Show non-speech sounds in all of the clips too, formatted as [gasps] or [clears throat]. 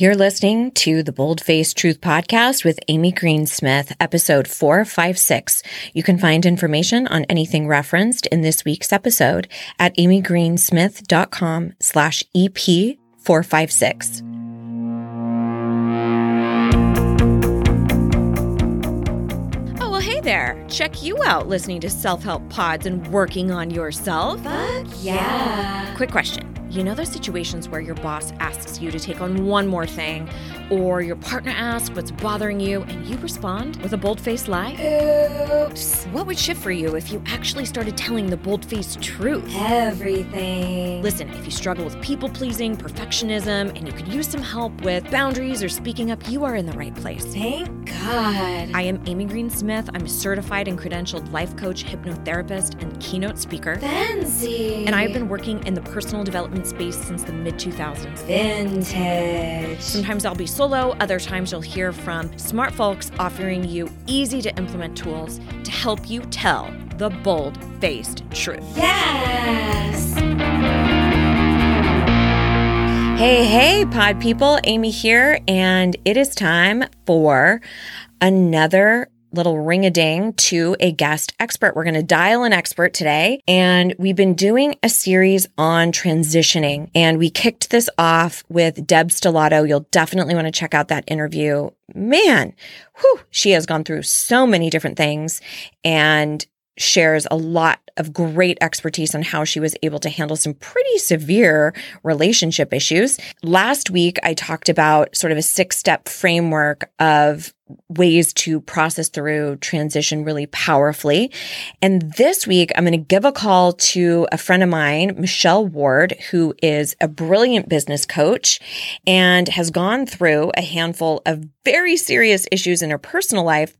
You're listening to the Bold Face Truth Podcast with Amy Greensmith, episode 456. You can find information on anything referenced in this week's episode at amygreensmith.com slash EP456. Oh, well, hey there. Check you out listening to self help pods and working on yourself. Fuck yeah. Quick question. You know those situations where your boss asks you to take on one more thing, or your partner asks what's bothering you, and you respond with a bold faced lie? Oops. What would shift for you if you actually started telling the bold faced truth? Everything. Listen, if you struggle with people pleasing, perfectionism, and you could use some help with boundaries or speaking up, you are in the right place. Thank God. I am Amy Greensmith. I'm a certified and credentialed life coach, hypnotherapist, and keynote speaker. Fancy. And I've been working in the personal development space since the mid 2000s. vintage. Sometimes I'll be solo, other times you'll hear from smart folks offering you easy to implement tools to help you tell the bold faced truth. Yes. Hey, hey, pod people, Amy here, and it is time for another little ring a ding to a guest expert. We're going to dial an expert today, and we've been doing a series on transitioning, and we kicked this off with Deb Stellato. You'll definitely want to check out that interview. Man, whew, she has gone through so many different things and shares a lot of great expertise on how she was able to handle some pretty severe relationship issues. Last week, I talked about sort of a six step framework of ways to process through transition really powerfully. And this week, I'm going to give a call to a friend of mine, Michelle Ward, who is a brilliant business coach and has gone through a handful of very serious issues in her personal life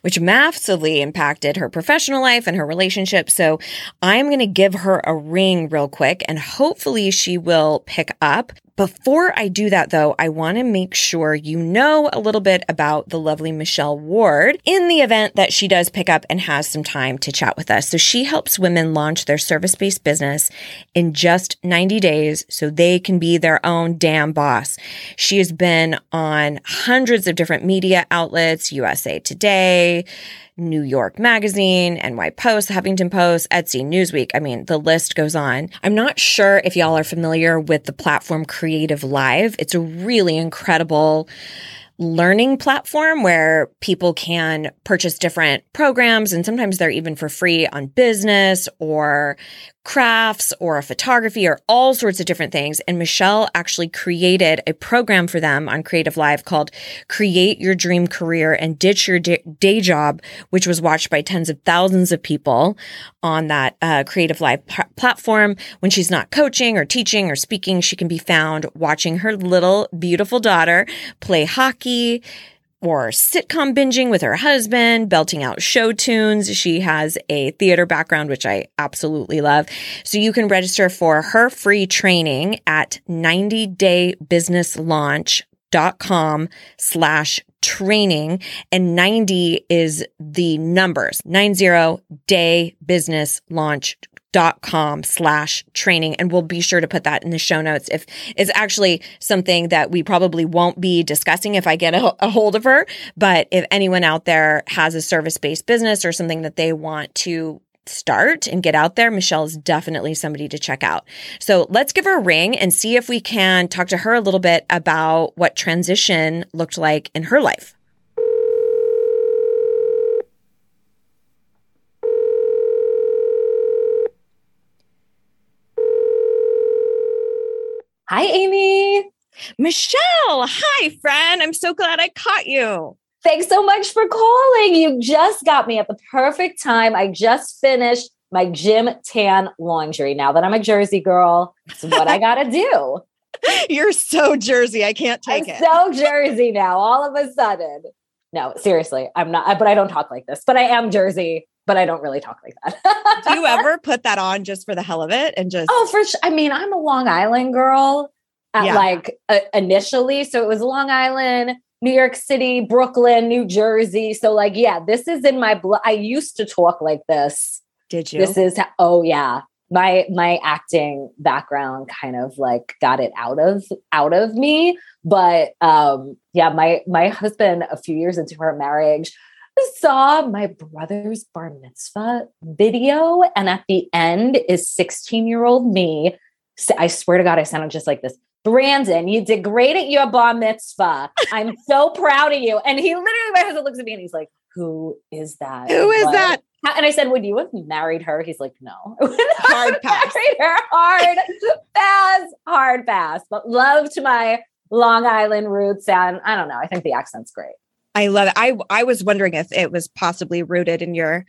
which massively impacted her professional life and her relationship. So I'm going to give her a ring real quick and hopefully she will pick up. Before I do that, though, I want to make sure you know a little bit about the lovely Michelle Ward in the event that she does pick up and has some time to chat with us. So she helps women launch their service based business in just 90 days so they can be their own damn boss. She has been on hundreds of different media outlets, USA Today, New York Magazine, NY Post, Huffington Post, Etsy, Newsweek. I mean, the list goes on. I'm not sure if y'all are familiar with the platform Creative Live. It's a really incredible learning platform where people can purchase different programs and sometimes they're even for free on business or crafts or photography or all sorts of different things. And Michelle actually created a program for them on Creative Live called Create Your Dream Career and Ditch Your Day Job, which was watched by tens of thousands of people on that uh, Creative Live p- platform. When she's not coaching or teaching or speaking, she can be found watching her little beautiful daughter play hockey or sitcom binging with her husband, belting out show tunes. She has a theater background, which I absolutely love. So you can register for her free training at 90daybusinesslaunch.com slash training and 90 is the numbers 90 day business launch dot com slash training and we'll be sure to put that in the show notes if it's actually something that we probably won't be discussing if i get a, a hold of her but if anyone out there has a service-based business or something that they want to start and get out there, Michelle is definitely somebody to check out. So let's give her a ring and see if we can talk to her a little bit about what transition looked like in her life. Hi, Amy. Michelle, hi, friend. I'm so glad I caught you. Thanks so much for calling. You just got me at the perfect time. I just finished my gym tan laundry. Now that I'm a Jersey girl, it's what I got to do. [laughs] You're so Jersey. I can't take I'm it. so Jersey now, all of a sudden. No, seriously, I'm not, but I don't talk like this, but I am Jersey, but I don't really talk like that. [laughs] Do you ever [laughs] put that on just for the hell of it and just? Oh, for sure. I mean, I'm a Long Island girl at Yeah. like uh, initially. So it was Long Island, New York City, Brooklyn, New Jersey. So, like, yeah, this is in my blood. I used to talk like this. did you? This is, how, oh, yeah. my my acting background kind of like got it out of out of me but um yeah my my husband a few years into our marriage saw my brother's bar mitzvah video and at the end is 16 year old me i swear to god i sounded just like this Brandon, you did great at your bar mitzvah. I'm [laughs] so proud of you. And he literally, my husband looks at me and he's like, Who is that? Who is that? And I said, Would you have married her? He's like, No. [laughs] hard pass. Married her hard pass, hard pass. But love to my Long Island roots. And I don't know. I think the accent's great. I love it. I I was wondering if it was possibly rooted in your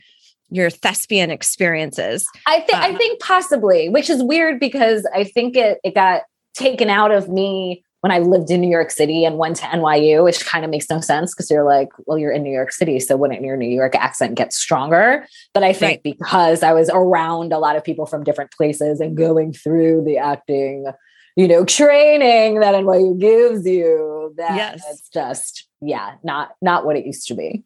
your thespian experiences. I think I um, think possibly, which is weird because I think it it got taken out of me when I lived in New York City and went to NYU, which kind of makes no sense because you're like, well, you're in New York City, so wouldn't your New York accent get stronger? But I think right. because I was around a lot of people from different places and going through the acting, you know, training that NYU gives you, that yes. it's just, yeah, not not what it used to be.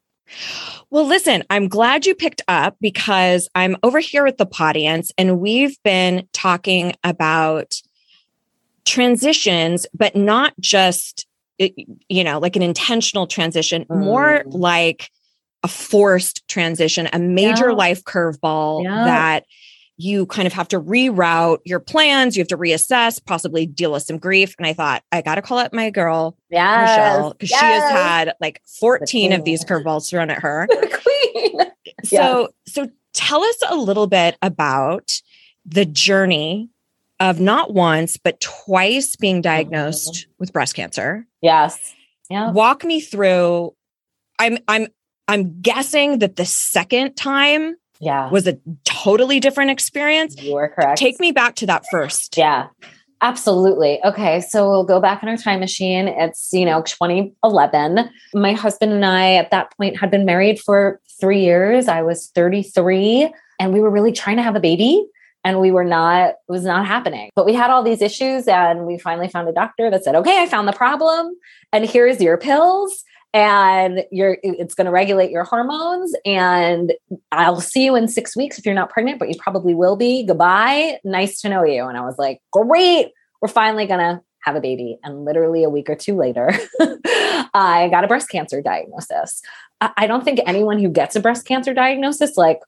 Well, listen, I'm glad you picked up because I'm over here with the audience and we've been talking about transitions, but not just, you know, like an intentional transition, mm. more like a forced transition, a major yeah. life curveball yeah. that you kind of have to reroute your plans. You have to reassess, possibly deal with some grief. And I thought, I got to call up my girl, yes. Michelle, because yes. she has had like 14 of these curveballs thrown at her. [laughs] queen. So, yes. so tell us a little bit about the journey of not once, but twice being diagnosed mm-hmm. with breast cancer. Yes. Yeah. Walk me through. I'm I'm I'm guessing that the second time yeah was a totally different experience. You are correct. Take me back to that first. Yeah. Absolutely. Okay. So we'll go back in our time machine. It's, you know, 2011. My husband and I at that point had been married for three years. I was 33 and we were really trying to have a baby and we were not it was not happening but we had all these issues and we finally found a doctor that said okay i found the problem and here's your pills and you're it's going to regulate your hormones and i'll see you in six weeks if you're not pregnant but you probably will be. Goodbye. Nice to know you. And i was like great. We're finally going to have a baby. And literally a week or two later [laughs] i got a breast cancer diagnosis. I don't think anyone who gets a breast cancer diagnosis like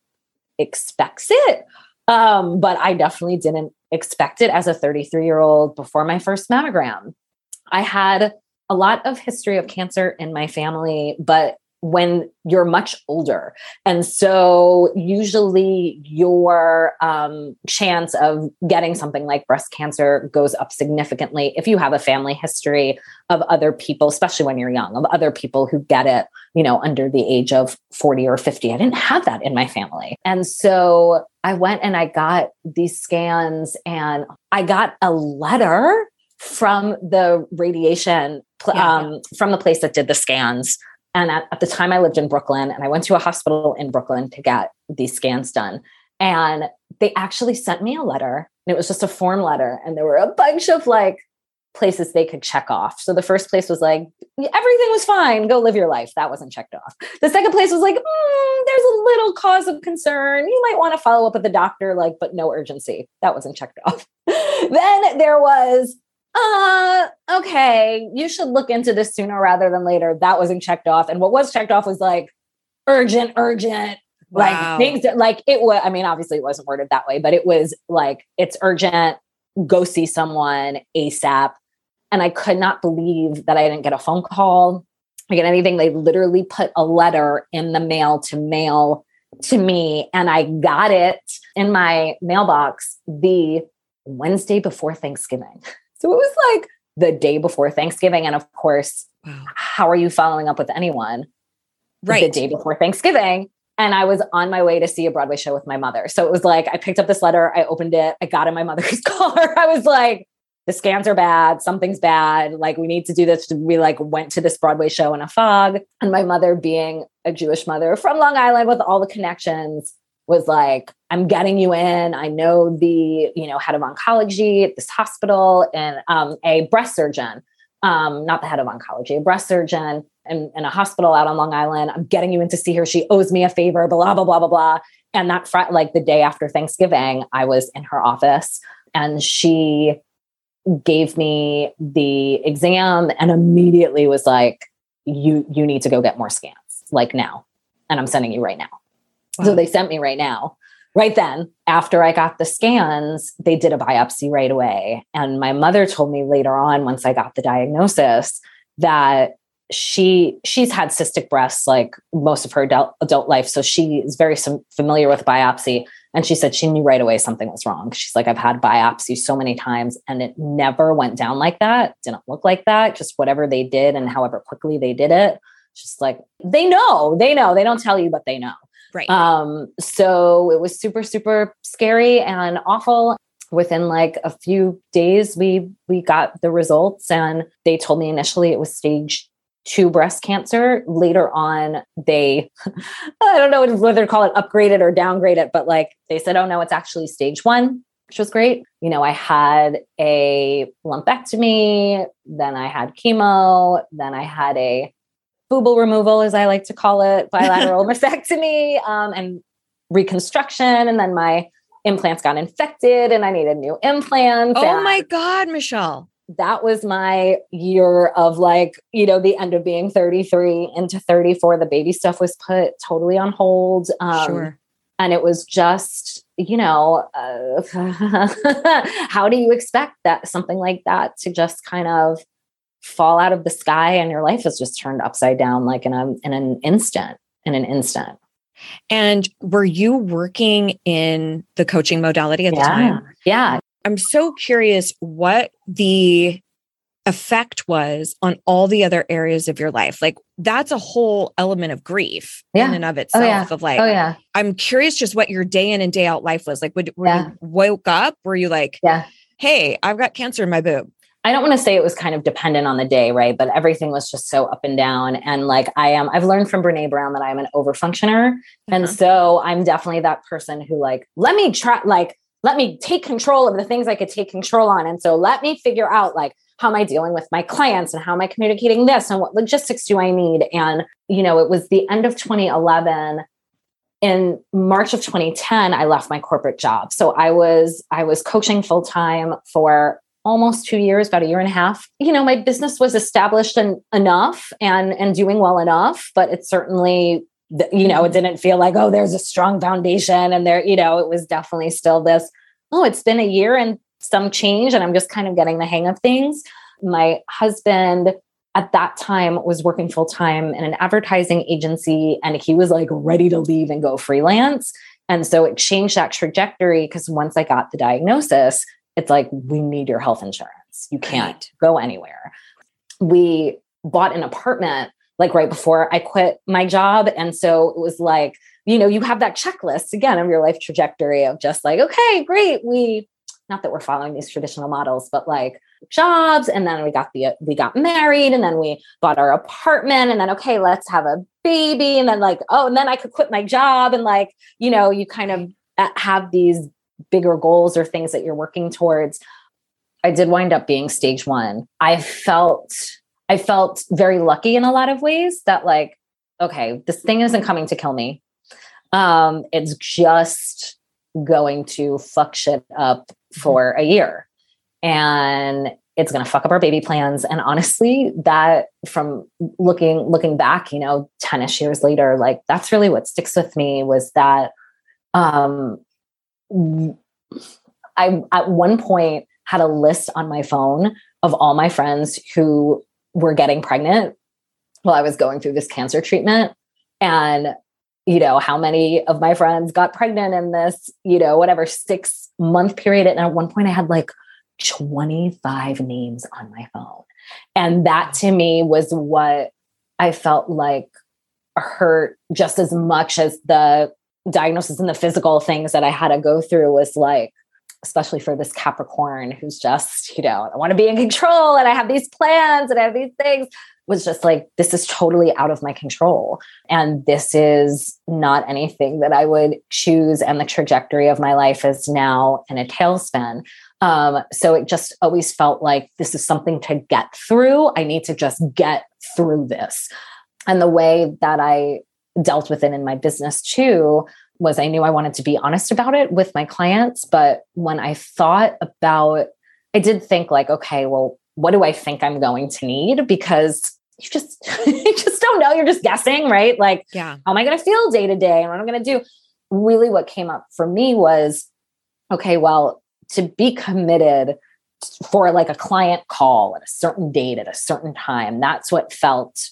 expects it. Um, but I definitely didn't expect it as a 33 year old before my first mammogram. I had a lot of history of cancer in my family, but when you're much older. And so, usually, your um, chance of getting something like breast cancer goes up significantly if you have a family history of other people, especially when you're young, of other people who get it, you know, under the age of 40 or 50. I didn't have that in my family. And so, I went and I got these scans, and I got a letter from the radiation yeah, um, from the place that did the scans and at, at the time, I lived in Brooklyn and I went to a hospital in Brooklyn to get these scans done. And they actually sent me a letter, and it was just a form letter. And there were a bunch of like places they could check off. So the first place was like, everything was fine, go live your life. That wasn't checked off. The second place was like, mm, there's a little cause of concern. You might want to follow up with the doctor, like, but no urgency. That wasn't checked off. [laughs] then there was, uh, okay, you should look into this sooner rather than later. That wasn't checked off. And what was checked off was like urgent, urgent. Wow. Like things that, like it was, I mean, obviously it wasn't worded that way, but it was like, it's urgent, go see someone ASAP. And I could not believe that I didn't get a phone call, I get anything. They literally put a letter in the mail to mail to me, and I got it in my mailbox the Wednesday before Thanksgiving. [laughs] So it was like the day before Thanksgiving. And of course, wow. how are you following up with anyone? Right. The day before Thanksgiving. And I was on my way to see a Broadway show with my mother. So it was like, I picked up this letter, I opened it, I got in my mother's [laughs] car. I was like, the scans are bad, something's bad. Like, we need to do this. We like went to this Broadway show in a fog. And my mother, being a Jewish mother from Long Island with all the connections, was like, I'm getting you in. I know the, you know, head of oncology at this hospital and um, a breast surgeon um, not the head of oncology, a breast surgeon in, in a hospital out on Long Island. I'm getting you in to see her. She owes me a favor, blah, blah, blah, blah, blah. And that, fr- like the day after Thanksgiving, I was in her office and she gave me the exam and immediately was like, you, you need to go get more scans like now. And I'm sending you right now. Wow. So they sent me right now. Right then after i got the scans they did a biopsy right away. And my mother told me later on once i got the diagnosis that she she's had cystic breasts like most of her adult, adult life. So she is very some, familiar with biopsy. And she said she knew right away something was wrong. She's like i've had biopsies so many times and it never went down like that. Didn't look like that. Just whatever they did and however quickly they did it just like they know they know. They don't tell you but they know Right. Um, so it was super, super scary and awful. Within like a few days, we we got the results, and they told me initially it was stage two breast cancer. Later on, they [laughs] I don't know whether to call it upgraded or downgraded, but like they said, oh no, it's actually stage one, which was great. You know, I had a lumpectomy, then I had chemo, then I had a boobal removal, as I like to call it, [laughs] bilateral mastectomy, um, and reconstruction. And then my implants got infected and I needed new implants. Oh my God, Michelle. That was my year of like, you know, the end of being 33 into 34. The baby stuff was put totally on hold. Um, sure. And it was just, you know, uh, [laughs] how do you expect that something like that to just kind of fall out of the sky and your life is just turned upside down like in a in an instant in an instant. And were you working in the coaching modality at yeah. the time? Yeah. I'm so curious what the effect was on all the other areas of your life. Like that's a whole element of grief yeah. in and of itself oh, yeah. of like oh yeah. I'm curious just what your day in and day out life was. Like would, yeah. you woke up? Were you like yeah. Hey i've got cancer in my boob I don't want to say it was kind of dependent on the day, right? But everything was just so up and down. And like I am, I've learned from Brene Brown that I'm an overfunctioner. Mm-hmm. And so I'm definitely that person who like, let me try, like, let me take control of the things I could take control on. And so let me figure out like, how am I dealing with my clients and how am I communicating this and what logistics do I need? And, you know, it was the end of 2011 in March of 2010 I left my corporate job. So I was I was coaching full time for almost two years, about a year and a half, you know, my business was established and enough and and doing well enough, but it certainly you know, it mm-hmm. didn't feel like, oh, there's a strong foundation. And there, you know, it was definitely still this, oh, it's been a year and some change, and I'm just kind of getting the hang of things. My husband at that time was working full time in an advertising agency, and he was like ready to leave and go freelance. And so it changed that trajectory because once I got the diagnosis, it's like, we need your health insurance. You can't go anywhere. We bought an apartment like right before I quit my job. And so it was like, you know, you have that checklist again of your life trajectory of just like, okay, great. We, not that we're following these traditional models, but like jobs. And then we got the, we got married and then we bought our apartment and then, okay, let's have a baby. And then like, oh, and then I could quit my job. And like, you know, you kind of uh, have these bigger goals or things that you're working towards i did wind up being stage 1 i felt i felt very lucky in a lot of ways that like okay this thing isn't coming to kill me. Um it's just going to fuck shit up mm-hmm. for a year. And it's going to fuck up our baby plans. And honestly that from looking looking back you know 10ish years later like that's really what sticks with me was that um I at one point had a list on my phone of all my friends who were getting pregnant while I was going through this cancer treatment. And, you know, how many of my friends got pregnant in this, you know, whatever six month period. And at one point I had like 25 names on my phone. And that to me was what I felt like hurt just as much as the diagnosis and the physical things that I had to go through was like, especially for this Capricorn who's just, you know, I want to be in control and I have these plans and I have these things, was just like, this is totally out of my control. And this is not anything that I would choose. And the trajectory of my life is now in a tailspin. Um, so it just always felt like this is something to get through. I need to just get through this. And the way that I dealt with it in my business too was I knew I wanted to be honest about it with my clients. But when I thought about, I did think like, okay, well, what do I think I'm going to need? Because you just [laughs] you just don't know. You're just guessing, right? Like, yeah, how am I going to feel day to day, and what I'm going to do? Really, what came up for me was, okay, well, to be committed for like a client call at a certain date at a certain time. That's what felt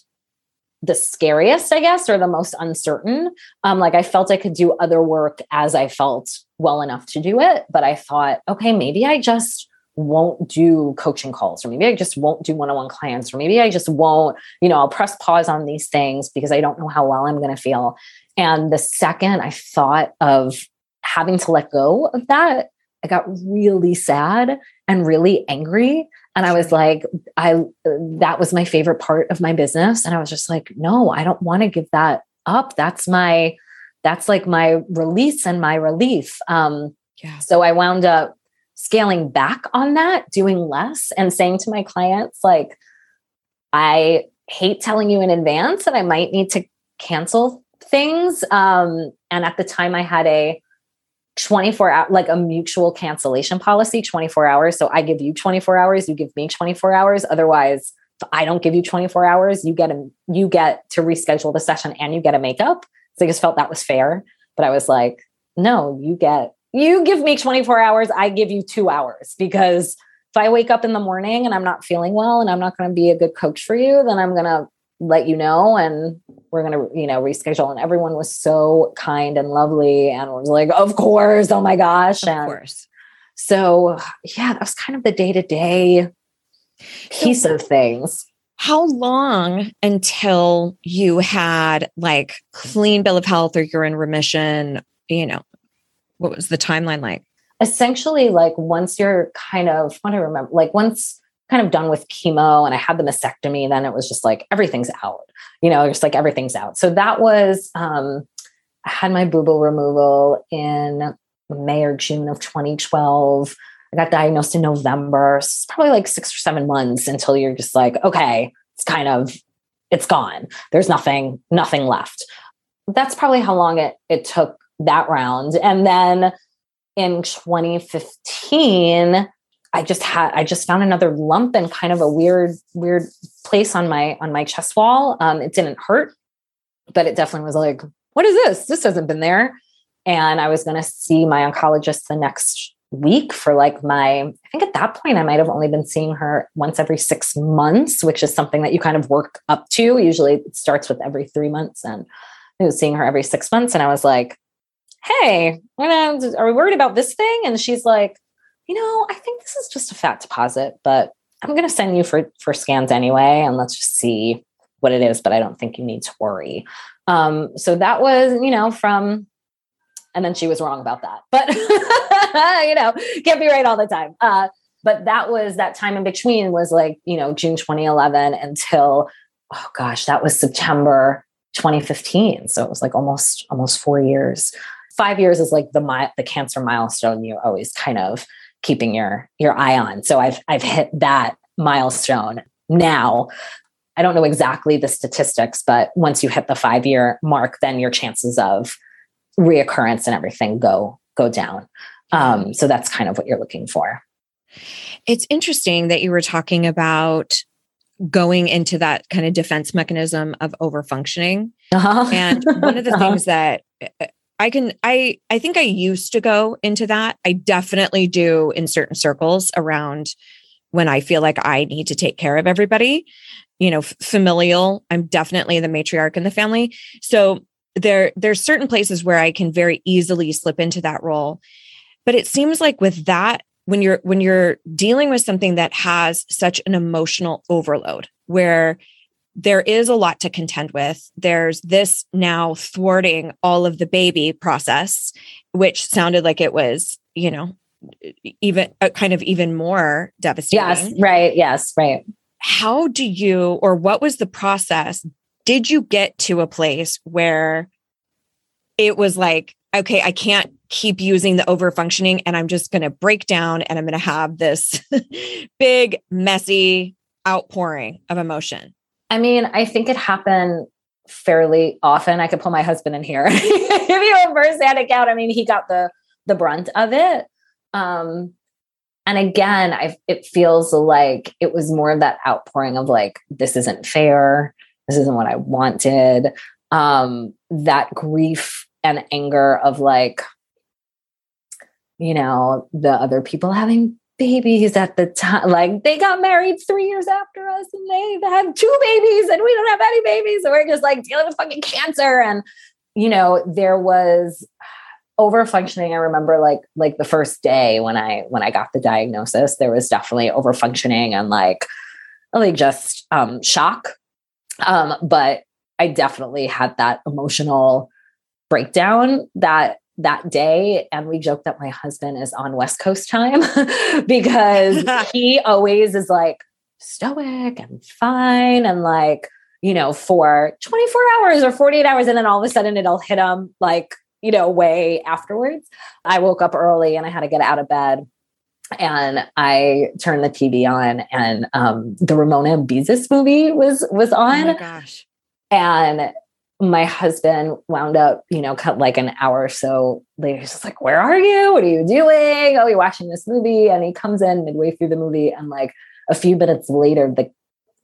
the scariest, I guess, or the most uncertain. Um, like I felt I could do other work as I felt well enough to do it, but I thought, okay, maybe I just won't do coaching calls or maybe I just won't do one-on-one clients or maybe I just won't, you know, I'll press pause on these things because I don't know how well I'm going to feel. And the second I thought of having to let go of that, I got really sad and really angry and I was like I that was my favorite part of my business and I was just like no, I don't want to give that up. That's my that's like my release and my relief. Um yeah. so I wound up scaling back on that, doing less and saying to my clients, like, I hate telling you in advance that I might need to cancel things. Um, and at the time, I had a 24 hour, like a mutual cancellation policy, 24 hours. So I give you 24 hours, you give me 24 hours. Otherwise, if I don't give you 24 hours, you get a, you get to reschedule the session and you get a makeup. So I just felt that was fair. But I was like, no, you get you give me 24 hours, I give you two hours because if I wake up in the morning and I'm not feeling well and I'm not going to be a good coach for you, then I'm going to let you know and we're going to, you know, reschedule. And everyone was so kind and lovely and was like, of course. Oh my gosh. Of and course. So yeah, that was kind of the day to day piece so, of things. How long until you had like clean bill of health or you're in remission, you know, what was the timeline like? Essentially, like once you're kind of, what I remember, like once kind of done with chemo and I had the mastectomy, then it was just like everything's out, you know, just like everything's out. So that was, um, I had my boobo removal in May or June of 2012. I got diagnosed in November. So it's probably like six or seven months until you're just like, okay, it's kind of, it's gone. There's nothing, nothing left. That's probably how long it it took that round. And then in 2015, I just had I just found another lump in kind of a weird weird place on my on my chest wall. Um, it didn't hurt, but it definitely was like, what is this? This hasn't been there. And I was going to see my oncologist the next week for like my I think at that point I might have only been seeing her once every 6 months, which is something that you kind of work up to. Usually it starts with every 3 months and I was seeing her every 6 months and I was like, hey, are we worried about this thing? And she's like, you know, I think this is just a fat deposit, but I'm going to send you for, for scans anyway. And let's just see what it is, but I don't think you need to worry. Um, so that was, you know, from, and then she was wrong about that, but [laughs] you know, can't be right all the time. Uh, but that was that time in between was like, you know, June 2011 until, oh gosh, that was September 2015. So it was like almost, almost four years five years is like the mi- the cancer milestone you're always kind of keeping your your eye on. So I've I've hit that milestone now. I don't know exactly the statistics, but once you hit the five year mark, then your chances of reoccurrence and everything go go down. Um, so that's kind of what you're looking for. It's interesting that you were talking about going into that kind of defense mechanism of over functioning. Uh-huh. And one of the [laughs] uh-huh. things that I can I I think I used to go into that. I definitely do in certain circles around when I feel like I need to take care of everybody. You know, familial, I'm definitely the matriarch in the family. So there there's certain places where I can very easily slip into that role. But it seems like with that when you're when you're dealing with something that has such an emotional overload where there is a lot to contend with. There's this now thwarting all of the baby process, which sounded like it was, you know, even uh, kind of even more devastating. Yes, right. Yes, right. How do you, or what was the process? Did you get to a place where it was like, okay, I can't keep using the over functioning and I'm just going to break down and I'm going to have this [laughs] big, messy outpouring of emotion? I mean, I think it happened fairly often. I could pull my husband in here. [laughs] Give you a first-hand account. I mean, he got the the brunt of it. Um, and again, I it feels like it was more of that outpouring of like, this isn't fair. This isn't what I wanted. Um, that grief and anger of like, you know, the other people having babies at the time. Like they got married three years after us and they had two babies and we don't have any babies. So we're just like dealing with fucking cancer. And, you know, there was over functioning. I remember like like the first day when I when I got the diagnosis, there was definitely over functioning and like like just um shock. Um, but I definitely had that emotional breakdown that that day and we joke that my husband is on west coast time [laughs] because [laughs] he always is like stoic and fine and like you know for 24 hours or 48 hours and then all of a sudden it'll hit him like you know way afterwards i woke up early and i had to get out of bed and I turned the TV on, and um, the Ramona and Beezus movie was was on. Oh my gosh! And my husband wound up, you know, cut like an hour or so later. He's just like, Where are you? What are you doing? Oh, you're watching this movie. And he comes in midway through the movie, and like a few minutes later, the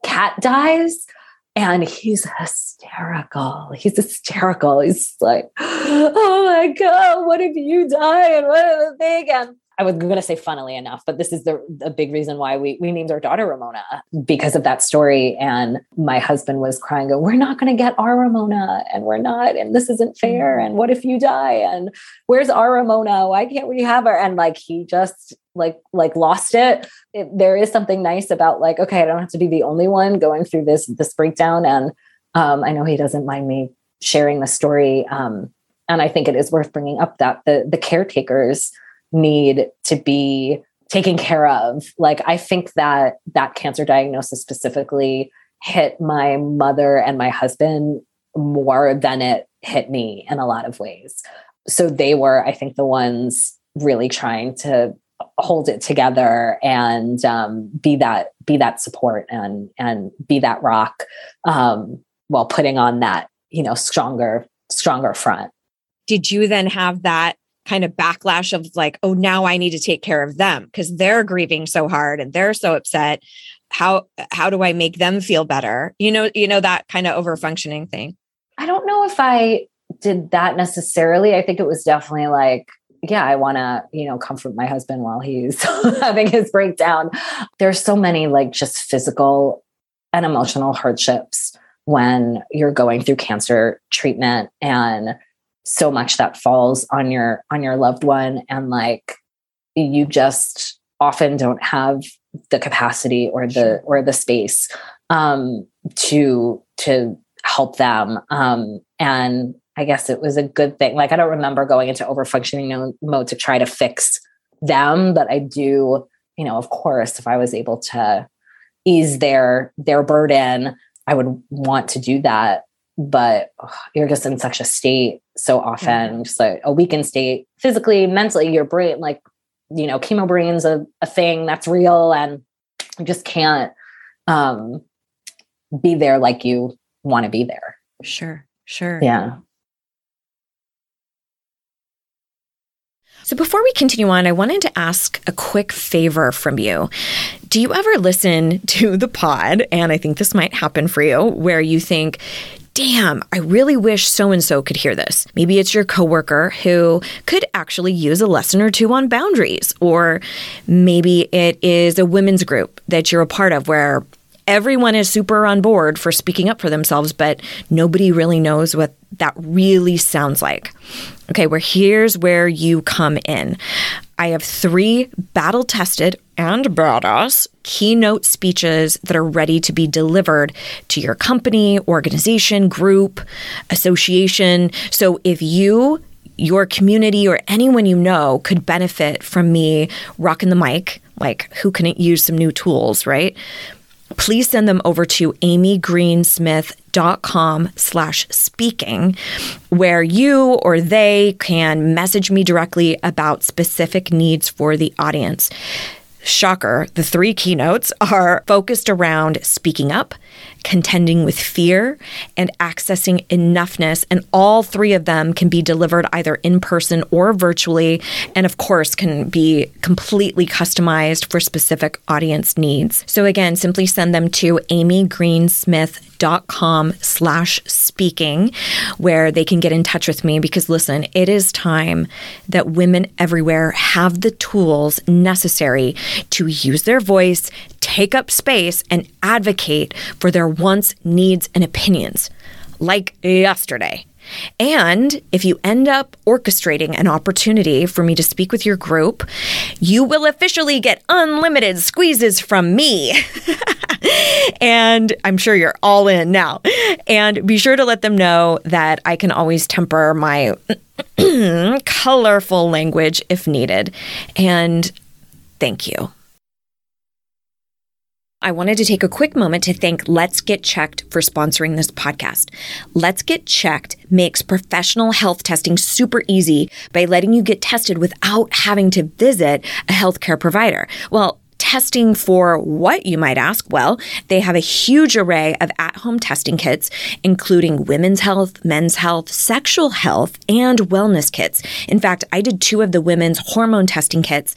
cat dies. And he's hysterical. He's hysterical. He's like, [gasps] Oh my God, what if you die? And what are the thing? And I was going to say funnily enough, but this is the, the big reason why we, we named our daughter Ramona because of that story. And my husband was crying, go, we're not going to get our Ramona and we're not, and this isn't fair. Mm. And what if you die? And where's our Ramona? Why can't we have her? And like, he just like, like lost it. it. There is something nice about like, okay, I don't have to be the only one going through this, this breakdown. And um, I know he doesn't mind me sharing the story. Um, and I think it is worth bringing up that the, the caretakers, need to be taken care of. Like I think that that cancer diagnosis specifically hit my mother and my husband more than it hit me in a lot of ways. So they were, I think, the ones really trying to hold it together and um, be that be that support and and be that rock um, while putting on that you know stronger stronger front. Did you then have that kind of backlash of like, oh, now I need to take care of them because they're grieving so hard and they're so upset. How how do I make them feel better? You know, you know that kind of over functioning thing. I don't know if I did that necessarily. I think it was definitely like, yeah, I want to, you know, comfort my husband while he's [laughs] having his breakdown. There's so many like just physical and emotional hardships when you're going through cancer treatment and so much that falls on your on your loved one. And like you just often don't have the capacity or the sure. or the space um to to help them. Um and i guess it was a good thing. Like i don't remember going into over functioning mode to try to fix them but i do you know of course if i was able to ease their their burden i would want to do that but ugh, you're just in such a state so often, mm-hmm. just like a weakened state, physically, mentally, your brain, like, you know, chemo brain's a, a thing that's real and you just can't um, be there like you want to be there. Sure, sure. Yeah. So, before we continue on, I wanted to ask a quick favor from you. Do you ever listen to the pod? And I think this might happen for you, where you think, damn, I really wish so and so could hear this. Maybe it's your coworker who could actually use a lesson or two on boundaries, or maybe it is a women's group that you're a part of where everyone is super on board for speaking up for themselves, but nobody really knows what that really sounds like. Okay, where here's where you come in. I have three battle tested and badass keynote speeches that are ready to be delivered to your company, organization, group, association. So if you your community or anyone you know could benefit from me rocking the mic, like who couldn't use some new tools, right? please send them over to amygreensmith.com slash speaking, where you or they can message me directly about specific needs for the audience. Shocker, the three keynotes are focused around speaking up, contending with fear, and accessing enoughness. And all three of them can be delivered either in person or virtually. And of course, can be completely customized for specific audience needs. So again, simply send them to amygreensmith.com slash speaking, where they can get in touch with me because listen, it is time that women everywhere have the tools necessary to use their voice, take up space, and advocate for their wants, needs, and opinions, like yesterday. And if you end up orchestrating an opportunity for me to speak with your group, you will officially get unlimited squeezes from me. [laughs] and I'm sure you're all in now. And be sure to let them know that I can always temper my [clears throat] colorful language if needed. And thank you. I wanted to take a quick moment to thank Let's Get Checked for sponsoring this podcast. Let's Get Checked makes professional health testing super easy by letting you get tested without having to visit a healthcare provider. Well, testing for what, you might ask? Well, they have a huge array of at home testing kits, including women's health, men's health, sexual health, and wellness kits. In fact, I did two of the women's hormone testing kits,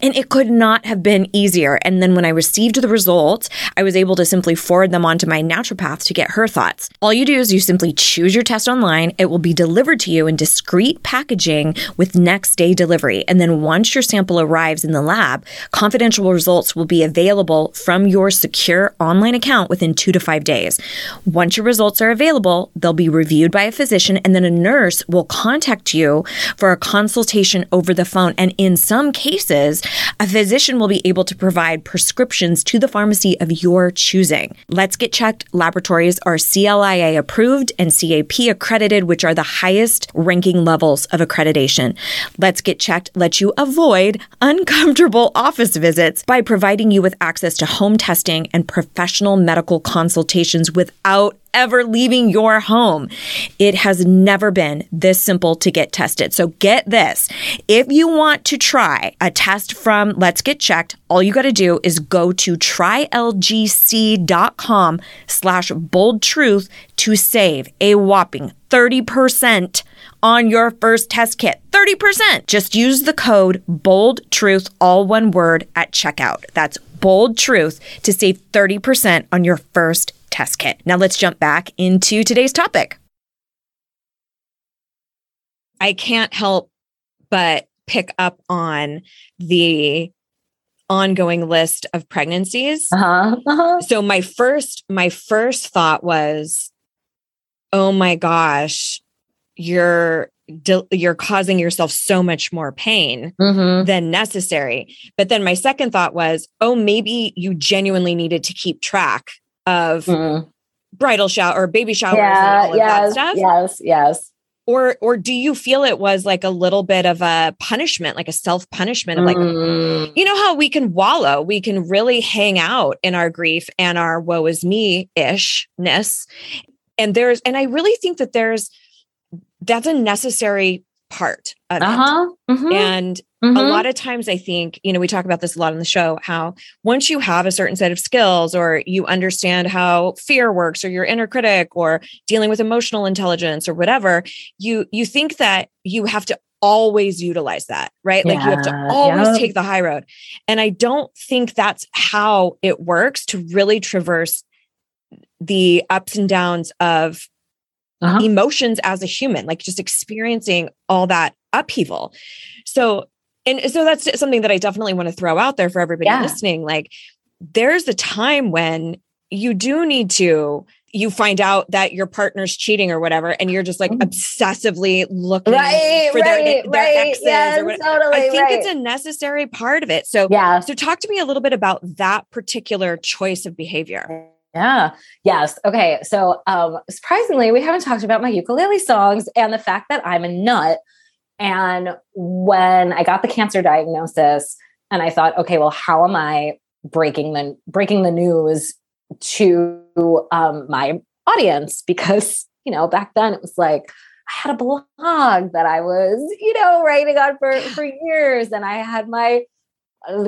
and it could not have been easier. And then when I received the results, I was able to simply forward them on to my naturopath to get her thoughts. All you do is you simply choose your test online. It will be delivered to you in discreet packaging with next day delivery. And then once your sample arrives in the lab, confidential results will be available from your secure online account within two to five days. Once your results are available, they'll be reviewed by a physician, and then a nurse will contact you for a consultation over the phone. And in some cases, a physician will be able to provide prescriptions to the pharmacy of your choosing. Let's Get Checked laboratories are CLIA approved and CAP accredited, which are the highest ranking levels of accreditation. Let's Get Checked lets you avoid uncomfortable [laughs] office visits by providing you with access to home testing and professional medical consultations without ever leaving your home. It has never been this simple to get tested. So get this. If you want to try a test from Let's Get Checked, all you got to do is go to trylgc.com slash bold truth to save a whopping 30% on your first test kit. 30%. Just use the code bold truth, all one word at checkout. That's bold truth to save 30% on your first test kit. Now let's jump back into today's topic. I can't help but pick up on the ongoing list of pregnancies. Uh-huh. Uh-huh. So my first my first thought was oh my gosh, you're you're causing yourself so much more pain Mhm. than necessary. But then my second thought was, oh, maybe you genuinely needed to keep track of Mhm. bridal shower or baby showers and Yeah, all of that yes, stuff. yes, yes. Or or do you feel it was like a little bit of a punishment, like a self-punishment of like, Mm. you know how we can wallow, we can really hang out in our grief and our woe is me ishness. And there's and I really think that there's that's a necessary part of. Uh-huh. Mhm. And Mhm. a lot of times I think, you know, we talk about this a lot on the show, how once you have a certain set of skills or you understand how fear works or your inner critic or dealing with emotional intelligence or whatever, you you think that you have to always utilize that, right? Like you have to always yep. take the high road. And I don't think that's how it works to really traverse the ups and downs of Uh-huh. emotions as a human, like just experiencing all that upheaval. So, and so that's something that I definitely want to throw out there for everybody Yeah. listening. Like, there's a time when you do need to, you find out that your partner's cheating or whatever, and you're just like Mm. obsessively looking Right, for their, right, their right. exes Yes, or totally, I think it's a necessary part of it. So, yeah. so talk to me a little bit about that particular choice of behavior. Yeah. Yes. Okay. So, um, surprisingly, we haven't talked about my ukulele songs and the fact that I'm a nut. And when I got the cancer diagnosis, and I thought, okay, well, how am I breaking the breaking the news to um, my audience because, you know, back then it was like, I had a blog that I was, you know, writing on for, for years. And I had my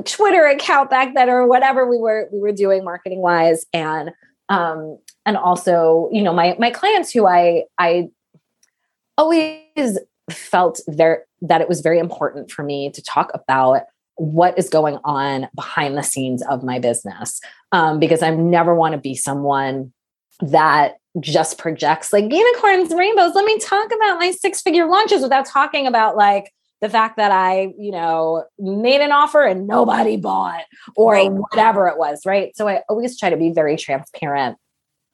Twitter account back then or whatever we were, we were doing marketing wise. And, um, and also, you know, my, my clients who I, I always felt there that it was very important for me to talk about what is going on behind the scenes of my business um, because i never want to be someone that just projects like unicorns rainbows let me talk about my six figure launches without talking about like the fact that i you know made an offer and nobody bought or right. whatever it was right so i always try to be very transparent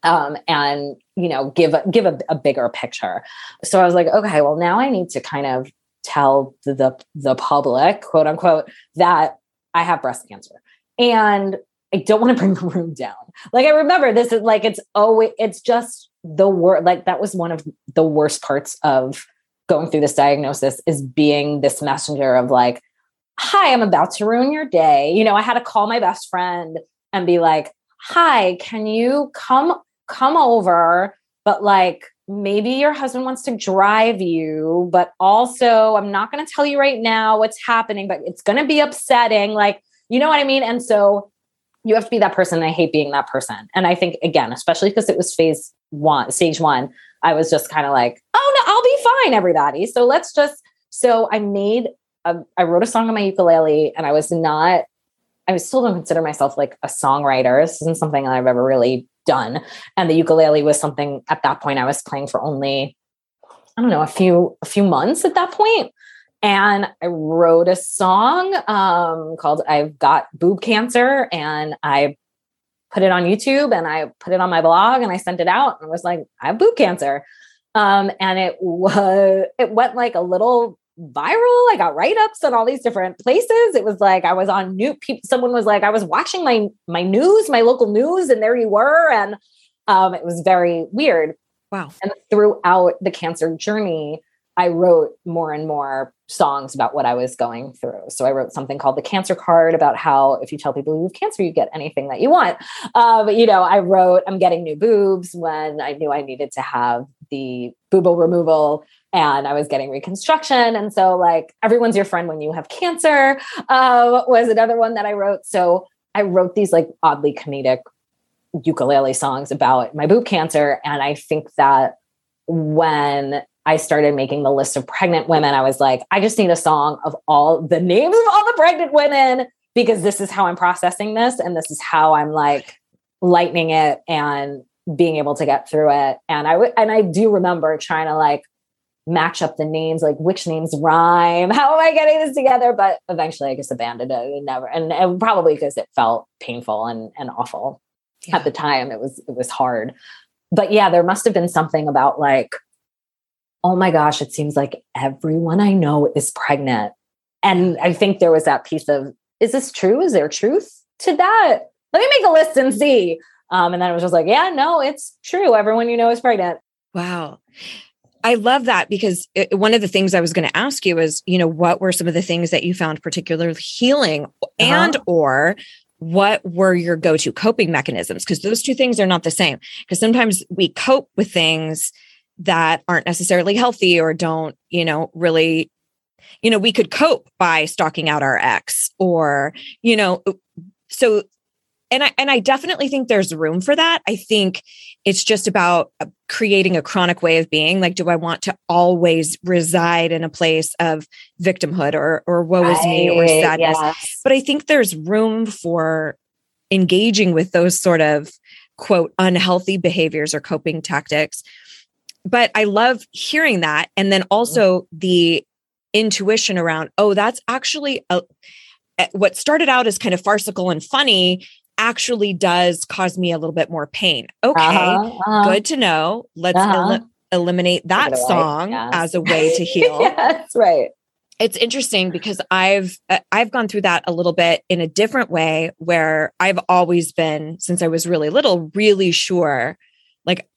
um, and you know give a, give a, a bigger picture so i was like okay well now i need to kind of tell the, the, the public, quote unquote, that I have breast cancer. And I don't want to bring the room down. Like I remember this is like it's always it's just the word like that was one of the worst parts of going through this diagnosis is being this messenger of like, hi, I'm about to ruin your day. You know, I had to call my best friend and be like, hi, can you come come over? But like maybe your husband wants to drive you, but also I'm not to tell you right now what's happening, but it's to be upsetting. Like, you know what I mean? And so you have to be that person. I hate being that person. And I think, again, especially because it was phase one, stage one, I was just kind of like, oh, no, I'll be fine, everybody. So let's just, so I made, a, I wrote a song on my ukulele and I was not, I still don't consider myself like a songwriter. This isn't something I've ever really done. And the ukulele was something at that point I was playing for only, I don't know, a few, a few months at that point. And I wrote a song um, called I've Got Boob Cancer. And I put it on YouTube and I put it on my blog and I sent it out and was like, I have boob cancer. Um, and it was, it went like a little viral. I got write-ups on all these different places. It was like I was on new people. Someone was like, I was watching my my news, my local news, and there you were. And um, it was very weird. Wow. And throughout the cancer journey, I wrote more and more songs about what I was going through. So I wrote something called the Cancer Card about how if you tell people you have cancer, you get anything that you want. Uh, but you know, I wrote I'm getting new boobs when I knew I needed to have the booble removal and I was getting reconstruction. And so, like, everyone's your friend when you have cancer uh, was another one that I wrote. So I wrote these like oddly comedic ukulele songs about my boob cancer. And I think that when I started making the list of pregnant women, I was like, I just need a song of all the names of all the pregnant women because this is how I'm processing this. And this is how I'm like lightening it and being able to get through it. And I would, and I do remember trying to like match up the names, like which names rhyme. [laughs] How am I getting this together? But eventually I just abandoned it and never, and, and probably because it felt painful and, and awful yeah. at the time. It was, it was hard. But yeah, there must have been something about like, oh my gosh, it seems like everyone I know is pregnant. And I think there was that piece of, is this true? Is there truth to that? Let me make a list and see. Um, and then it was just like, yeah, no, it's true. Everyone you know is pregnant. Wow. I love that because it, one of the things I was going to ask you is, you know, what were some of the things that you found particularly healing uh-huh. and or what were your go-to coping mechanisms because those two things are not the same because sometimes we cope with things that aren't necessarily healthy or don't, you know, really you know, we could cope by stalking out our ex or, you know, so and I and I definitely think there's room for that. I think it's just about uh, creating a chronic way of being. Like, do I want to always reside in a place of victimhood or or woe is me or sadness? Yes. But I think there's room for engaging with those sort of quote unhealthy behaviors or coping tactics. But I love hearing that, and then also the intuition around, oh, that's actually a what started out as kind of farcical and funny actually does cause me a little bit more pain. Okay, uh-huh, uh-huh. good to know. Let's uh-huh. el- eliminate that song yes. as a way to [laughs] heal. yes, right. It's interesting because I've uh, I've gone through that a little bit in a different way where I've always been since I was really little really sure like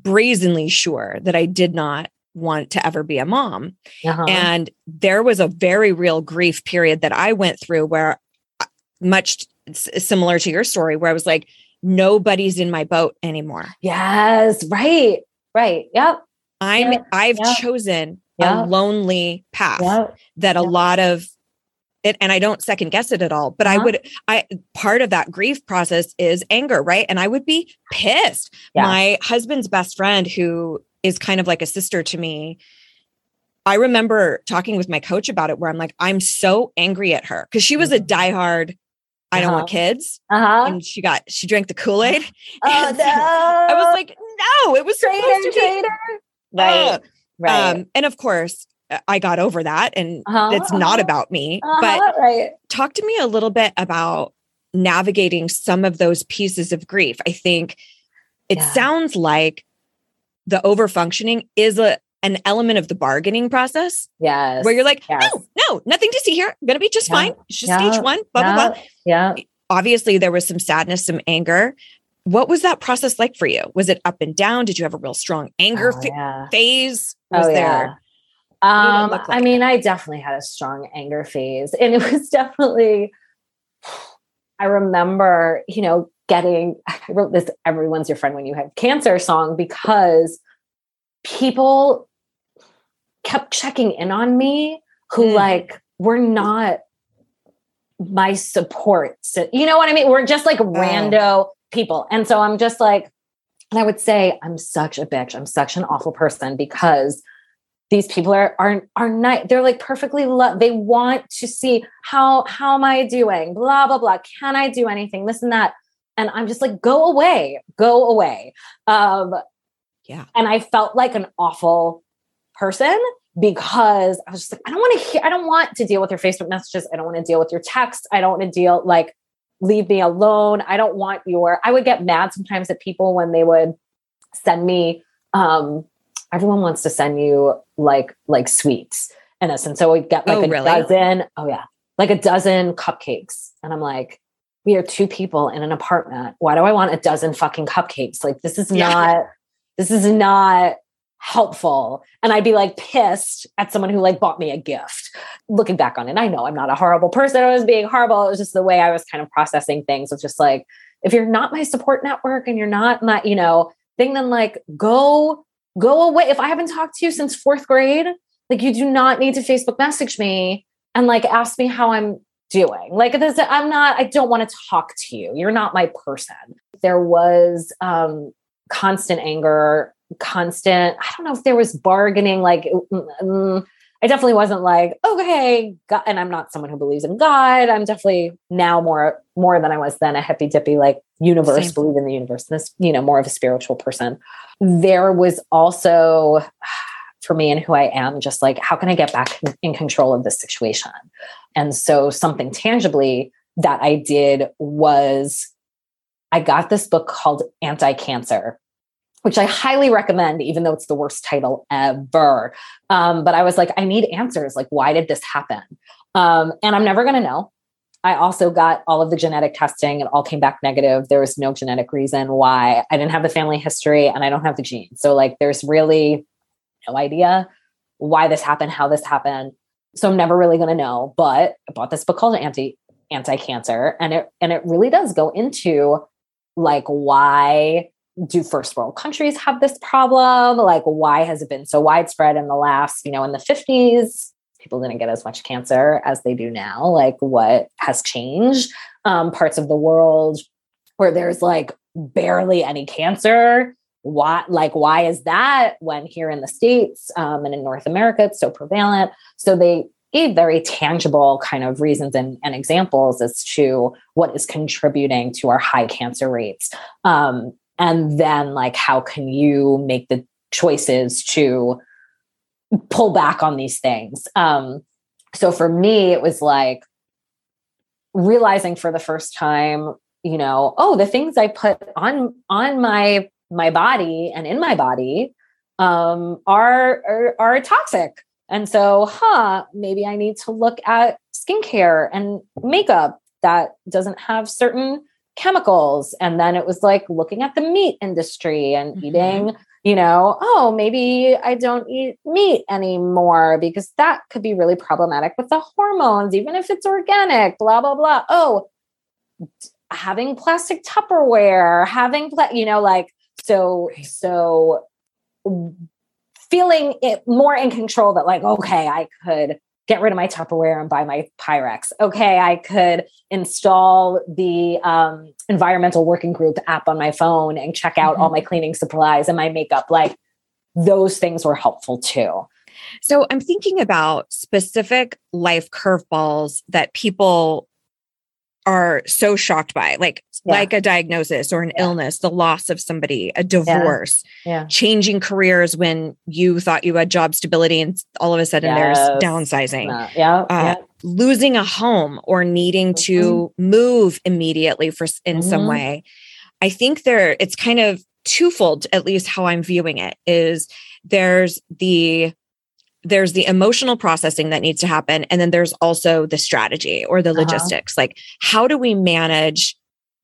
brazenly sure that I did not want to ever be a mom. Uh-huh. And there was a very real grief period that I went through where uh, much similar to your story where I was like, nobody's in my boat anymore. Yes, right. Right. Yep. I'm Yep. I've Yep. chosen a lonely path Yep. that a Yep. lot of it and I don't second guess it at all, but I Uh-huh. would I part of that grief process is anger, right? And I would be pissed. Yeah. My husband's best friend who is kind of like a sister to me. I remember talking with my coach about it where I'm like I'm so angry at her cuz she was a Mhm. diehard I don't want Uh-huh. kids Uh-huh. and she got she drank the Kool-Aid. [laughs] Oh [laughs] And no. I was like, no, it was traitor, supposed to be. traitor. [laughs] Right. Uh, right. Um, and of course, uh, I got over that, and Uh-huh, it's not about me. Uh-huh, But right. talk to me a little bit about navigating some of those pieces of grief. I think it Yeah. sounds like the overfunctioning is a an element of the bargaining process Yes. where you're like, yes. no, no, nothing to see here. I'm gonna be just Yeah, fine. It's just yeah, stage one. Blah blah blah. Yeah. Obviously, there was some sadness, some anger. What was that process like for you? Was it up and down? Did you have a real strong anger Oh, fa- yeah. phase? Was oh, there? yeah. Um, look I like? mean, I definitely had a strong anger phase, and it was [laughs] definitely. I remember, you know, getting. I wrote this "Everyone's Your Friend When You Have Cancer" song because people kept checking in on me who Mm. like were not my support. So, you know what I mean? We're just like rando people. And so I'm just like, and I would say, I'm such a bitch. I'm such an awful person because these people are are are not they're like perfectly lo- they want to see how how am I doing blah blah blah can I do anything this and that and I'm just like go away go away um Yeah. and I felt like an awful person because I was just like I don't want to hear I don't want to deal with your Facebook messages. I don't want to deal with your text I don't want to deal like leave me alone. I don't want your I would get mad sometimes at people when they would send me um everyone wants to send you like like sweets in essence so we get like Oh, a really? dozen oh yeah like a dozen cupcakes. And i'm like we are two people in an apartment. Why do i want a dozen fucking cupcakes? Like this is Yeah. not this is not helpful. And i'd be like pissed at someone who like bought me a gift. Looking back on it i know i'm not a horrible person. I was being horrible. It was just the way i was kind of processing things. It's just like if you're not my support network and you're not my you know thing then like go go away. If i haven't talked to you since fourth grade like you do not need to facebook message me and like ask me how i'm doing. Like this i'm not i don't want to talk to you. You're not my person. There was um constant anger constant i don't know if there was bargaining like mm, mm, i definitely wasn't like okay God, and i'm not someone who believes in god i'm definitely now more more than i was then a hippy dippy like universe Same. believe in the universe this you know more of a spiritual person there was also [sighs] for me and who I am, just like, how can I get back in- in control of this situation? And so, something tangibly that I did was I got this book called Anti Cancer, which I highly recommend, even though it's the worst title ever. Um, but I was like, I need answers. Like, why did this happen? Um, and I'm never going to know. I also got all of the genetic testing. It all came back negative. There was no genetic reason why I didn't have the family history and I don't have the genes. So, like, there's really no idea why this happened, how this happened. So I'm never really going to know. But I bought this book called Anti Anti Cancer, and it and it really does go into like why do first world countries have this problem? Like why has it been so widespread in the last, you know, in the 50s? People didn't get as much cancer as they do now. Like what has changed? Um, parts of the world where there's like barely any cancer why like why is that when here in the states um, and in north america it's so prevalent so they gave very tangible kind of reasons and, and examples as to what is contributing to our high cancer rates um, and then like how can you make the choices to pull back on these things um, so for me it was like realizing for the first time you know oh the things i put on on my my body and in my body um, are, are are toxic. And so, huh, maybe I need to look at skincare and makeup that doesn't have certain chemicals. And then it was like looking at the meat industry and Mhm. eating, you know, oh, maybe I don't eat meat anymore because that could be really problematic with the hormones, even if it's organic, blah, blah, blah. Oh, having plastic Tupperware, having, pla- you know, like, so, so feeling it more in control that, like, okay, I could get rid of my Tupperware and buy my Pyrex. Okay, I could install the um, environmental working group app on my phone and check out mm-hmm. all my cleaning supplies and my makeup. Like those things were helpful too. So I'm thinking about specific life curveballs that people are so shocked by, like yeah. like a diagnosis or an yeah. illness, the loss of somebody, a divorce, yeah. changing careers when you thought you had job stability and all of a sudden yes. there's downsizing. Uh, yeah, uh, losing a home or needing mm-hmm. to move immediately for in mm-hmm. some way. I think there it's kind of twofold at least how I'm viewing it is there's the there's the emotional processing that needs to happen and then there's also the strategy or the uh-huh. logistics like how do we manage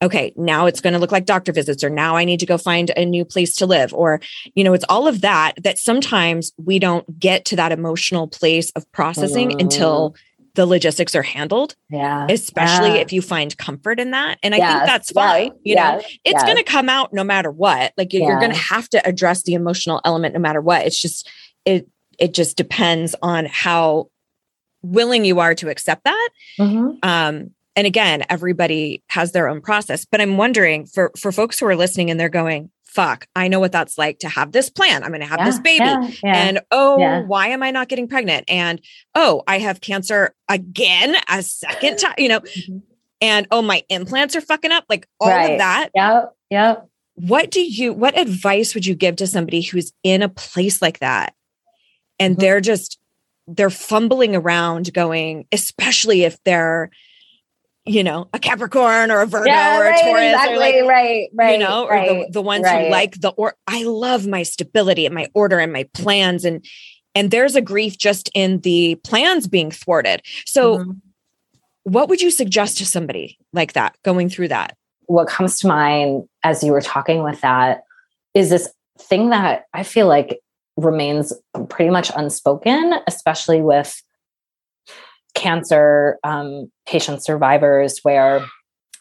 okay now it's going to look like doctor visits or now i need to go find a new place to live or you know it's all of that that sometimes we don't get to that emotional place of processing mm. until the logistics are handled. Yeah. Especially yeah. if you find comfort in that. And I yes. think that's fine. Yeah. You know, it's yes. going to come out no matter what. Like you're, you're going to have to address the emotional element no matter what. It's just, it, it just depends on how willing you are to accept that. Mm-hmm. Um, and again, everybody has their own process, but I'm wondering for, for folks who are listening and they're going, fuck, I know what that's like to have this plan. I'm going to have yeah, this baby. Yeah, yeah, and oh, why am I not getting pregnant? And oh, I have cancer again a second time, you know. Mm-hmm. And oh, my implants are fucking up. Like all right. of that. Yep. Yep. What do you, what advice would you give to somebody who's in a place like that? And mm-hmm. they're just, they're fumbling around going, especially if they're, you know, a Capricorn or a Virgo yeah, or a right, Taurus. Exactly, like, right, right. You know, right, or the, the ones right. who like the or I love my stability and my order and my plans. And and there's a grief just in the plans being thwarted. So mm-hmm. what would you suggest to somebody like that going through that? What comes to mind as you were talking with that is this thing that I feel like remains pretty much unspoken, especially with cancer um, patient survivors where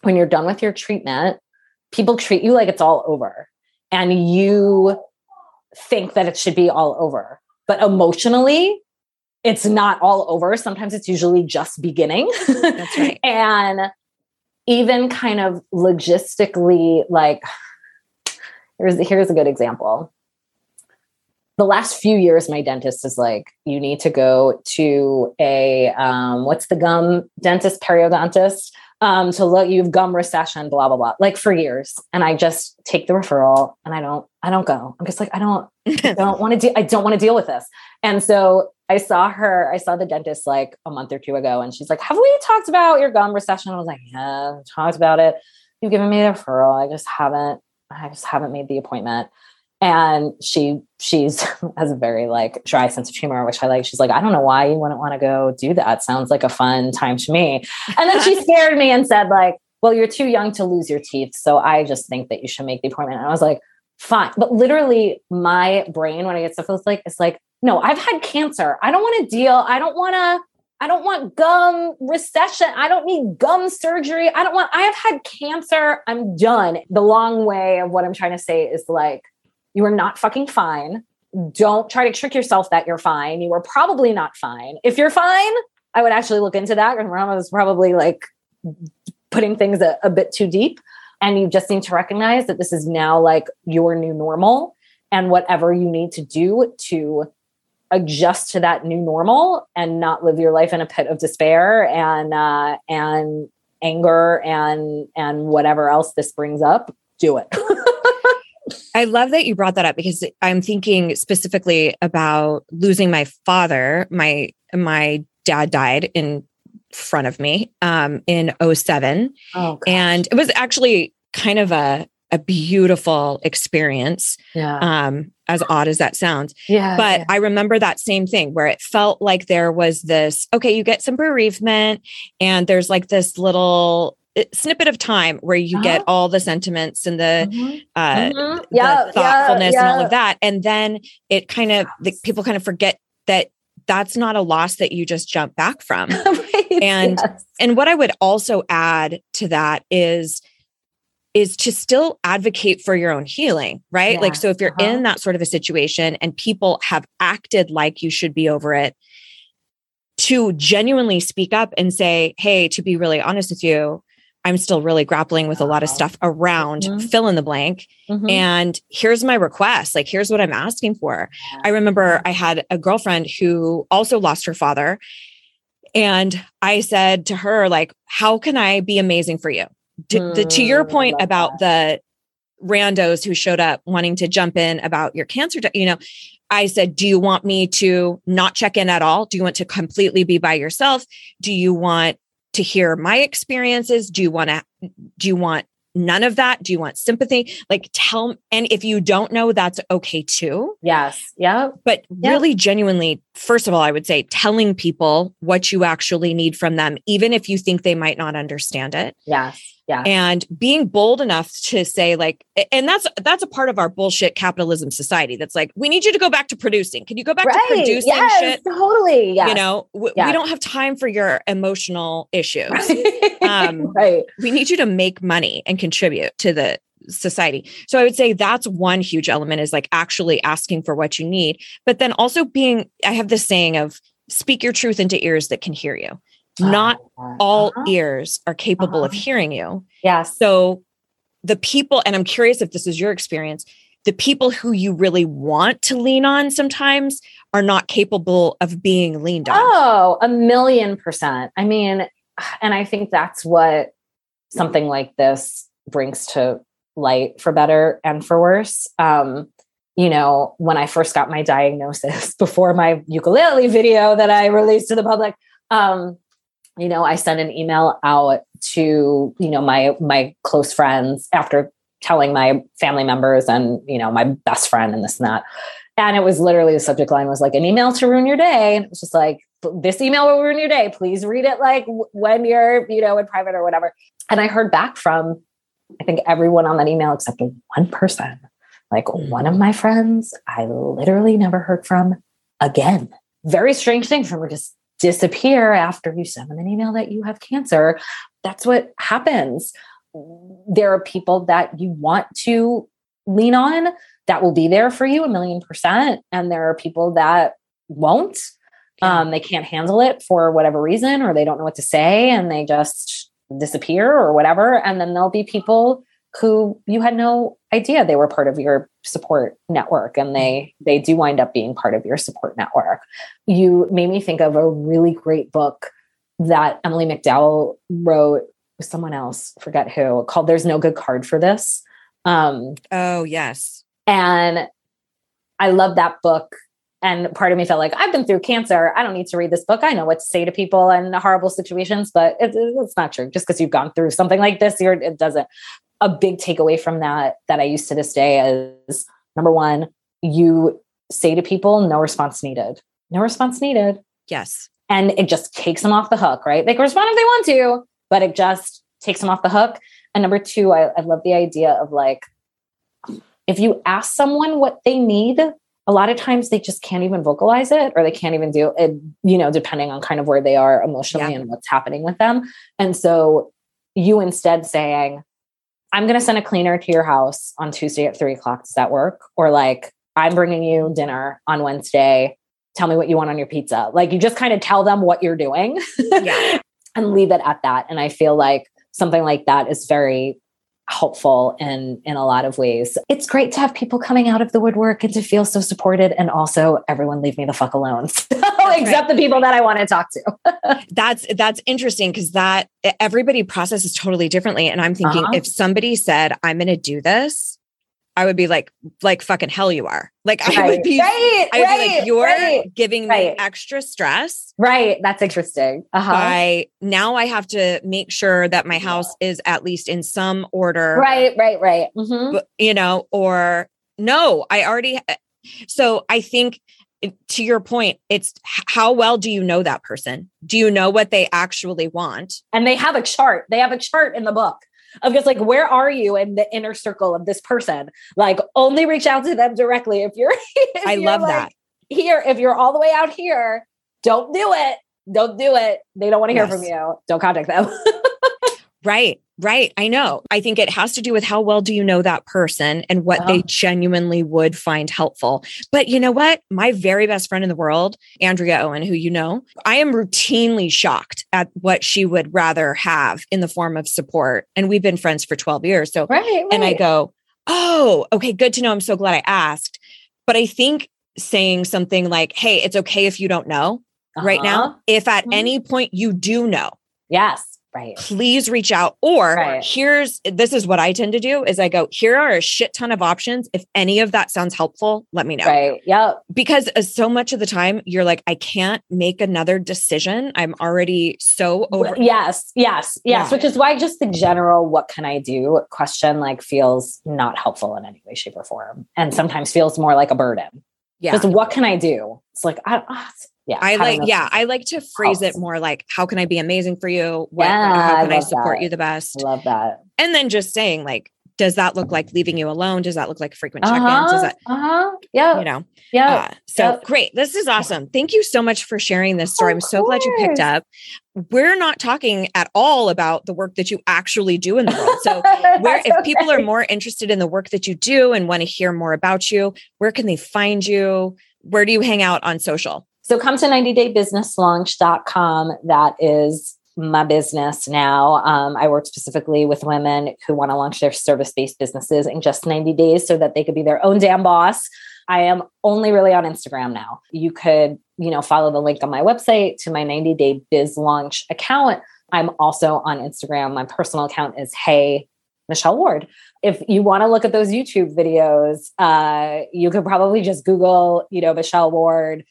when you're done with your treatment, people treat you like it's all over and you think that it should be all over. But emotionally, it's not all over. Sometimes it's usually just beginning. That's right. [laughs] and even kind of logistically, like, here's, here's a good example the last few years, my dentist is like, you need to go to a um, what's the gum dentist, periodontist, um, to look. You have gum recession, blah blah blah. Like for years, and I just take the referral, and I don't, I don't go. I'm just like, I don't, I [laughs] don't want to do, I don't want to deal with this. And so I saw her, I saw the dentist like a month or two ago, and she's like, "Have we talked about your gum recession?" I was like, "Yeah, talked about it. You've given me the referral. I just haven't, I just haven't made the appointment." And she she's [laughs] has a very like dry sense of humor which i like she's like i don't know why you wouldn't want to go do that sounds like a fun time to me and then she [laughs] scared me and said like well you're too young to lose your teeth so i just think that you should make the appointment and i was like fine but literally my brain when i get stuff it's like it's like no i've had cancer i don't want to deal i don't want to I don't want gum recession. I don't need gum surgery. I don't want, I have had cancer. I'm done. The long way of what I'm trying to say is like, you are not fucking fine. Don't try to trick yourself that you're fine. You are probably not fine. If you're fine, I would actually look into that. And Rama was probably like putting things a, a bit too deep. And you just need to recognize that this is now like your new normal and whatever you need to do to adjust to that new normal and not live your life in a pit of despair and uh, and anger and and whatever else this brings up do it [laughs] I love that you brought that up because I'm thinking specifically about losing my father. My my dad died in front of me um, in 07. Oh, and it was actually kind of a a beautiful experience. Yeah. Um, as odd as that sounds. Yeah. But yeah. I remember that same thing where it felt like there was this, okay, you get some bereavement and there's like this little snippet of time where you uh-huh. get all the sentiments and the, mm-hmm. Uh, mm-hmm. Yeah, the thoughtfulness yeah, yeah. and all of that. And then it kind of, the, people kind of forget that that's not a loss that you just jump back from. [laughs] right. And, yes. and what I would also add to that is is to still advocate for your own healing, right? Yeah. Like, so if you're Uh-huh. in that sort of a situation and people have acted like you should be over it, to genuinely speak up and say, Hey, to be really honest with you, I'm still really grappling with a lot of stuff around Mhm. fill in the blank. Mhm. And here's my request. Like, here's what I'm asking for. I remember I had a girlfriend who also lost her father. And I said to her, like, how can I be amazing for you? To, the, to your Mm, point about the randos who showed up wanting to jump in about your cancer, di- you know, I said, do you want me to not check in at all? Do you want to completely be by yourself? Do you want to hear my experiences? Do you want to, do you want none of that? Do you want sympathy? Like tell, and if you don't know, that's okay too yes. yeah but Yeah. really genuinely first of all i would say telling people what you actually need from them even if you think they might not understand it Yes. Yeah. and being bold enough to say like and that's that's a part of our bullshit capitalism society that's like we need you to go back to producing can you go back to producing yes, shit Totally. Yeah. you know w- we don't have time for your emotional issues [laughs] Um, right. we need you to make money and contribute to the society. So I would say that's one huge element is like actually asking for what you need, but then also being, I have this saying of speak your truth into ears that can hear you. Not all Uh-huh. ears are capable of Uh-huh. hearing you. Yeah. So the people, and I'm curious if this is your experience, the people who you really want to lean on sometimes are not capable of being leaned on. Oh, a million percent. I mean, and I think that's what something like this brings to light for better and for worse. Um, you know, when I first got my diagnosis [laughs] before my ukulele video that I released to the public, um, you know, I sent an email out to, you know, my my close friends after telling my family members and, you know, my best friend and this and that. And it was literally the subject line was like an email to ruin your day. And it was just like, this email will ruin your day. Please read it like when you're, you know, in private or whatever. And I heard back from, I think everyone on that email except one person, like hmm. one of my friends, I literally never heard from again. Very strange thing for to just disappear after you send them an email that you have cancer. That's what happens. There are people that you want to lean on that will be there for you a million percent. And there are people that won't. Um, they can't handle it for whatever reason, or they don't know what to say and they just disappear or whatever. And then there'll be people who you had no idea they were part of your support network and they they do wind up being part of your support network. You made me think of a really great book that Emily McDowell wrote with someone else, forget who, called There's No Good Card for This. Um, Oh, yes. and I love that book. And part of me felt like I've been through cancer. I don't need to read this book. I know what to say to people in horrible situations, but it, it's not true. Just because you've gone through something like this, you're, it doesn't. A big takeaway from that that I use to this day is number one, you say to people, no response needed. No response needed. Yes. And it just takes them off the hook, right? They can respond if they want to, but it just takes them off the hook. And number two, I, I love the idea of like, if you ask someone what they need, a lot of times they just can't even vocalize it or they can't even do it, you know, depending on kind of where they are emotionally Yeah. and what's happening with them. And so you instead saying, I'm going to send a cleaner to your house on Tuesday at three o'clock. Does that work? Or like, I'm bringing you dinner on Wednesday. Tell me what you want on your pizza. Like, you just kind of tell them what you're doing [laughs] Yeah. and leave it at that. And I feel like something like that is very helpful in in a lot of ways. It's great to have people coming out of the woodwork and to feel so supported and also everyone leave me the fuck alone. [laughs] Except the people that I want to talk to. [laughs] that's that's interesting because that everybody processes totally differently and i'm thinking Uh-huh. if somebody said i'm going to do this i would be like like fucking hell you are like i would be right, i would be like you're right, giving right. me extra stress right. That's interesting. Uh-huh. by now i have to make sure that my house is at least in some order Right, right, right. Mhm. you know or no i already so i think to your point it's how well do you know that person do you know what they actually want And they have a chart. They have a chart in the book of just like where are you in the inner circle of this person? Like only reach out to them directly if you're [laughs] if I you're, love like, that. Here, if you're all the way out here, don't do it. Don't do it. They don't want to hear Yes. from you. Don't contact them. [laughs] Right, right. I know. I think it has to do with how well do you know that person and what they Oh. genuinely would find helpful. But you know what? My very best friend in the world, Andrea Owen, who you know, I am routinely shocked at what she would rather have in the form of support. And we've been friends for 12 years. So, Right. right. and I go, oh, okay, good to know. I'm so glad I asked. But I think saying something like, hey, it's okay if you don't know right Uh-huh. now. If at Mhm. any point you do know, Yes. Right. please reach out or Right. here's this is what i tend to do is i go here are a shit ton of options if any of that sounds helpful let me know Right. Yep. because uh, so much of the time you're like i can't make another decision i'm already so over Yes. Yes. Yes. Yeah. Which is why just the general "What can I do?" question like feels not helpful in any way, shape, or form, and sometimes feels more like a burden. yeah Just what can I do? It's like I. ah, yeah. I like, yeah, I like to phrase it more like, how can I be amazing for you? What, Yeah, how can I love support that. you the best? I love that. And then just saying, like, does that look like leaving you alone? Does that look like frequent check ins? Does Uh-huh. that, Uh-huh. Yeah. you know, yeah. Uh, so Yep. great. This is awesome. Thank you so much for sharing this story. Of I'm so glad you picked up. We're not talking at all about the work that you actually do in the world. [laughs] So where if people are more interested in the work that you do and want to hear more about you, where can they find you? Where do you hang out on social? So come to 90daybusinesslaunch.com. That is my business now. Um, I work specifically with women who want to launch their service based businesses in just 90 days so that they could be their own damn boss. I am only really on Instagram now. You could, you know, follow the link on my website to my 90 day biz launch account. I'm also on Instagram. My personal account is Hey Michelle Ward. If you want to look at those YouTube videos, uh, you could probably just Google, you know, Michelle Ward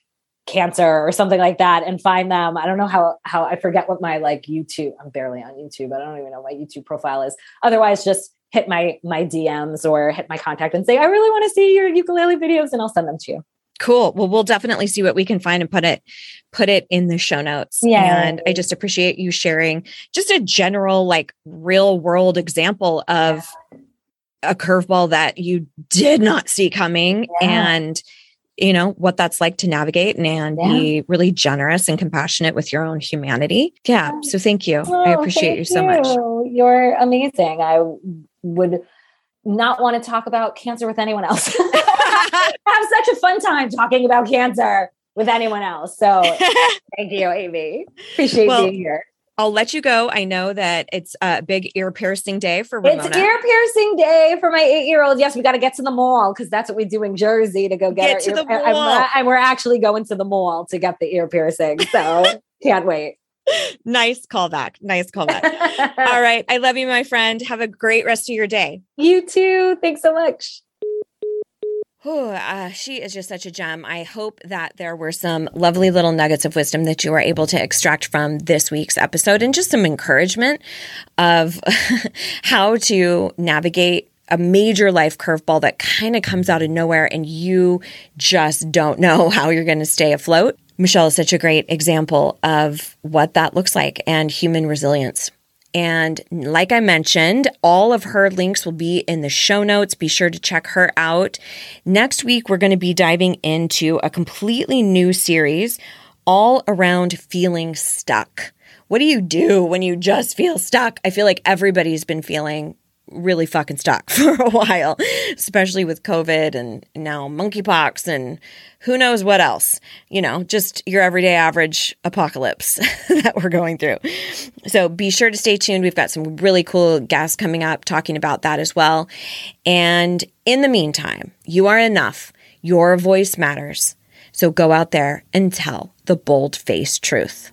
cancer or something like that and find them. I don't know how how I forget what my like YouTube. I'm barely on YouTube. I don't even know what my YouTube profile is. Otherwise, just hit my my DMs or hit my contact and say, I really want to see your ukulele videos, and I'll send them to you. Cool. Well, we'll definitely see what we can find and put it put it in the show notes. Yeah. And I just appreciate you sharing just a general like real world example of a curveball that you did not see coming Yeah. and you know what that's like to navigate and, and be really generous and compassionate with your own humanity. Yeah. So thank you. I Oh, appreciate you so much. you. You're amazing. I would not want to talk about cancer with anyone else. [laughs] [laughs] Have such a fun time talking about cancer with anyone else. So [laughs] thank you, Amy. Appreciate Well, being here. I'll let you go. I know that it's a big ear piercing day for Ramona. It's ear piercing day for my eight year old. Yes, we got to get to the mall because that's what we do in Jersey to go get, Get to ear the mall. And we're actually going to the mall to get the ear piercing. So [laughs] can't wait. nice callback. Nice callback. All [laughs] right. I love you, my friend. Have a great rest of your day. You too. Thanks so much. Whew, uh, she is just such a gem. I hope that there were some lovely little nuggets of wisdom that you were able to extract from this week's episode and just some encouragement of [laughs] how to navigate a major life curveball that kind of comes out of nowhere and you just don't know [laughs] how you're going to stay afloat. Michelle is such a great example of what that looks like and human resilience. And like I mentioned, all of her links will be in the show notes. Be sure to check her out. Next week, we're going to be diving into a completely new series all around feeling stuck. What do you do when you just feel stuck? I feel like everybody's been feeling really fucking stuck [laughs] for a while, especially with COVID and now monkeypox and who knows what else. You know, just your everyday average apocalypse [laughs] that we're going through. So be sure to stay tuned. We've got some really cool guests coming up talking about that as well. And in the meantime, you are enough. Your voice matters. So go out there and tell the bold faced truth.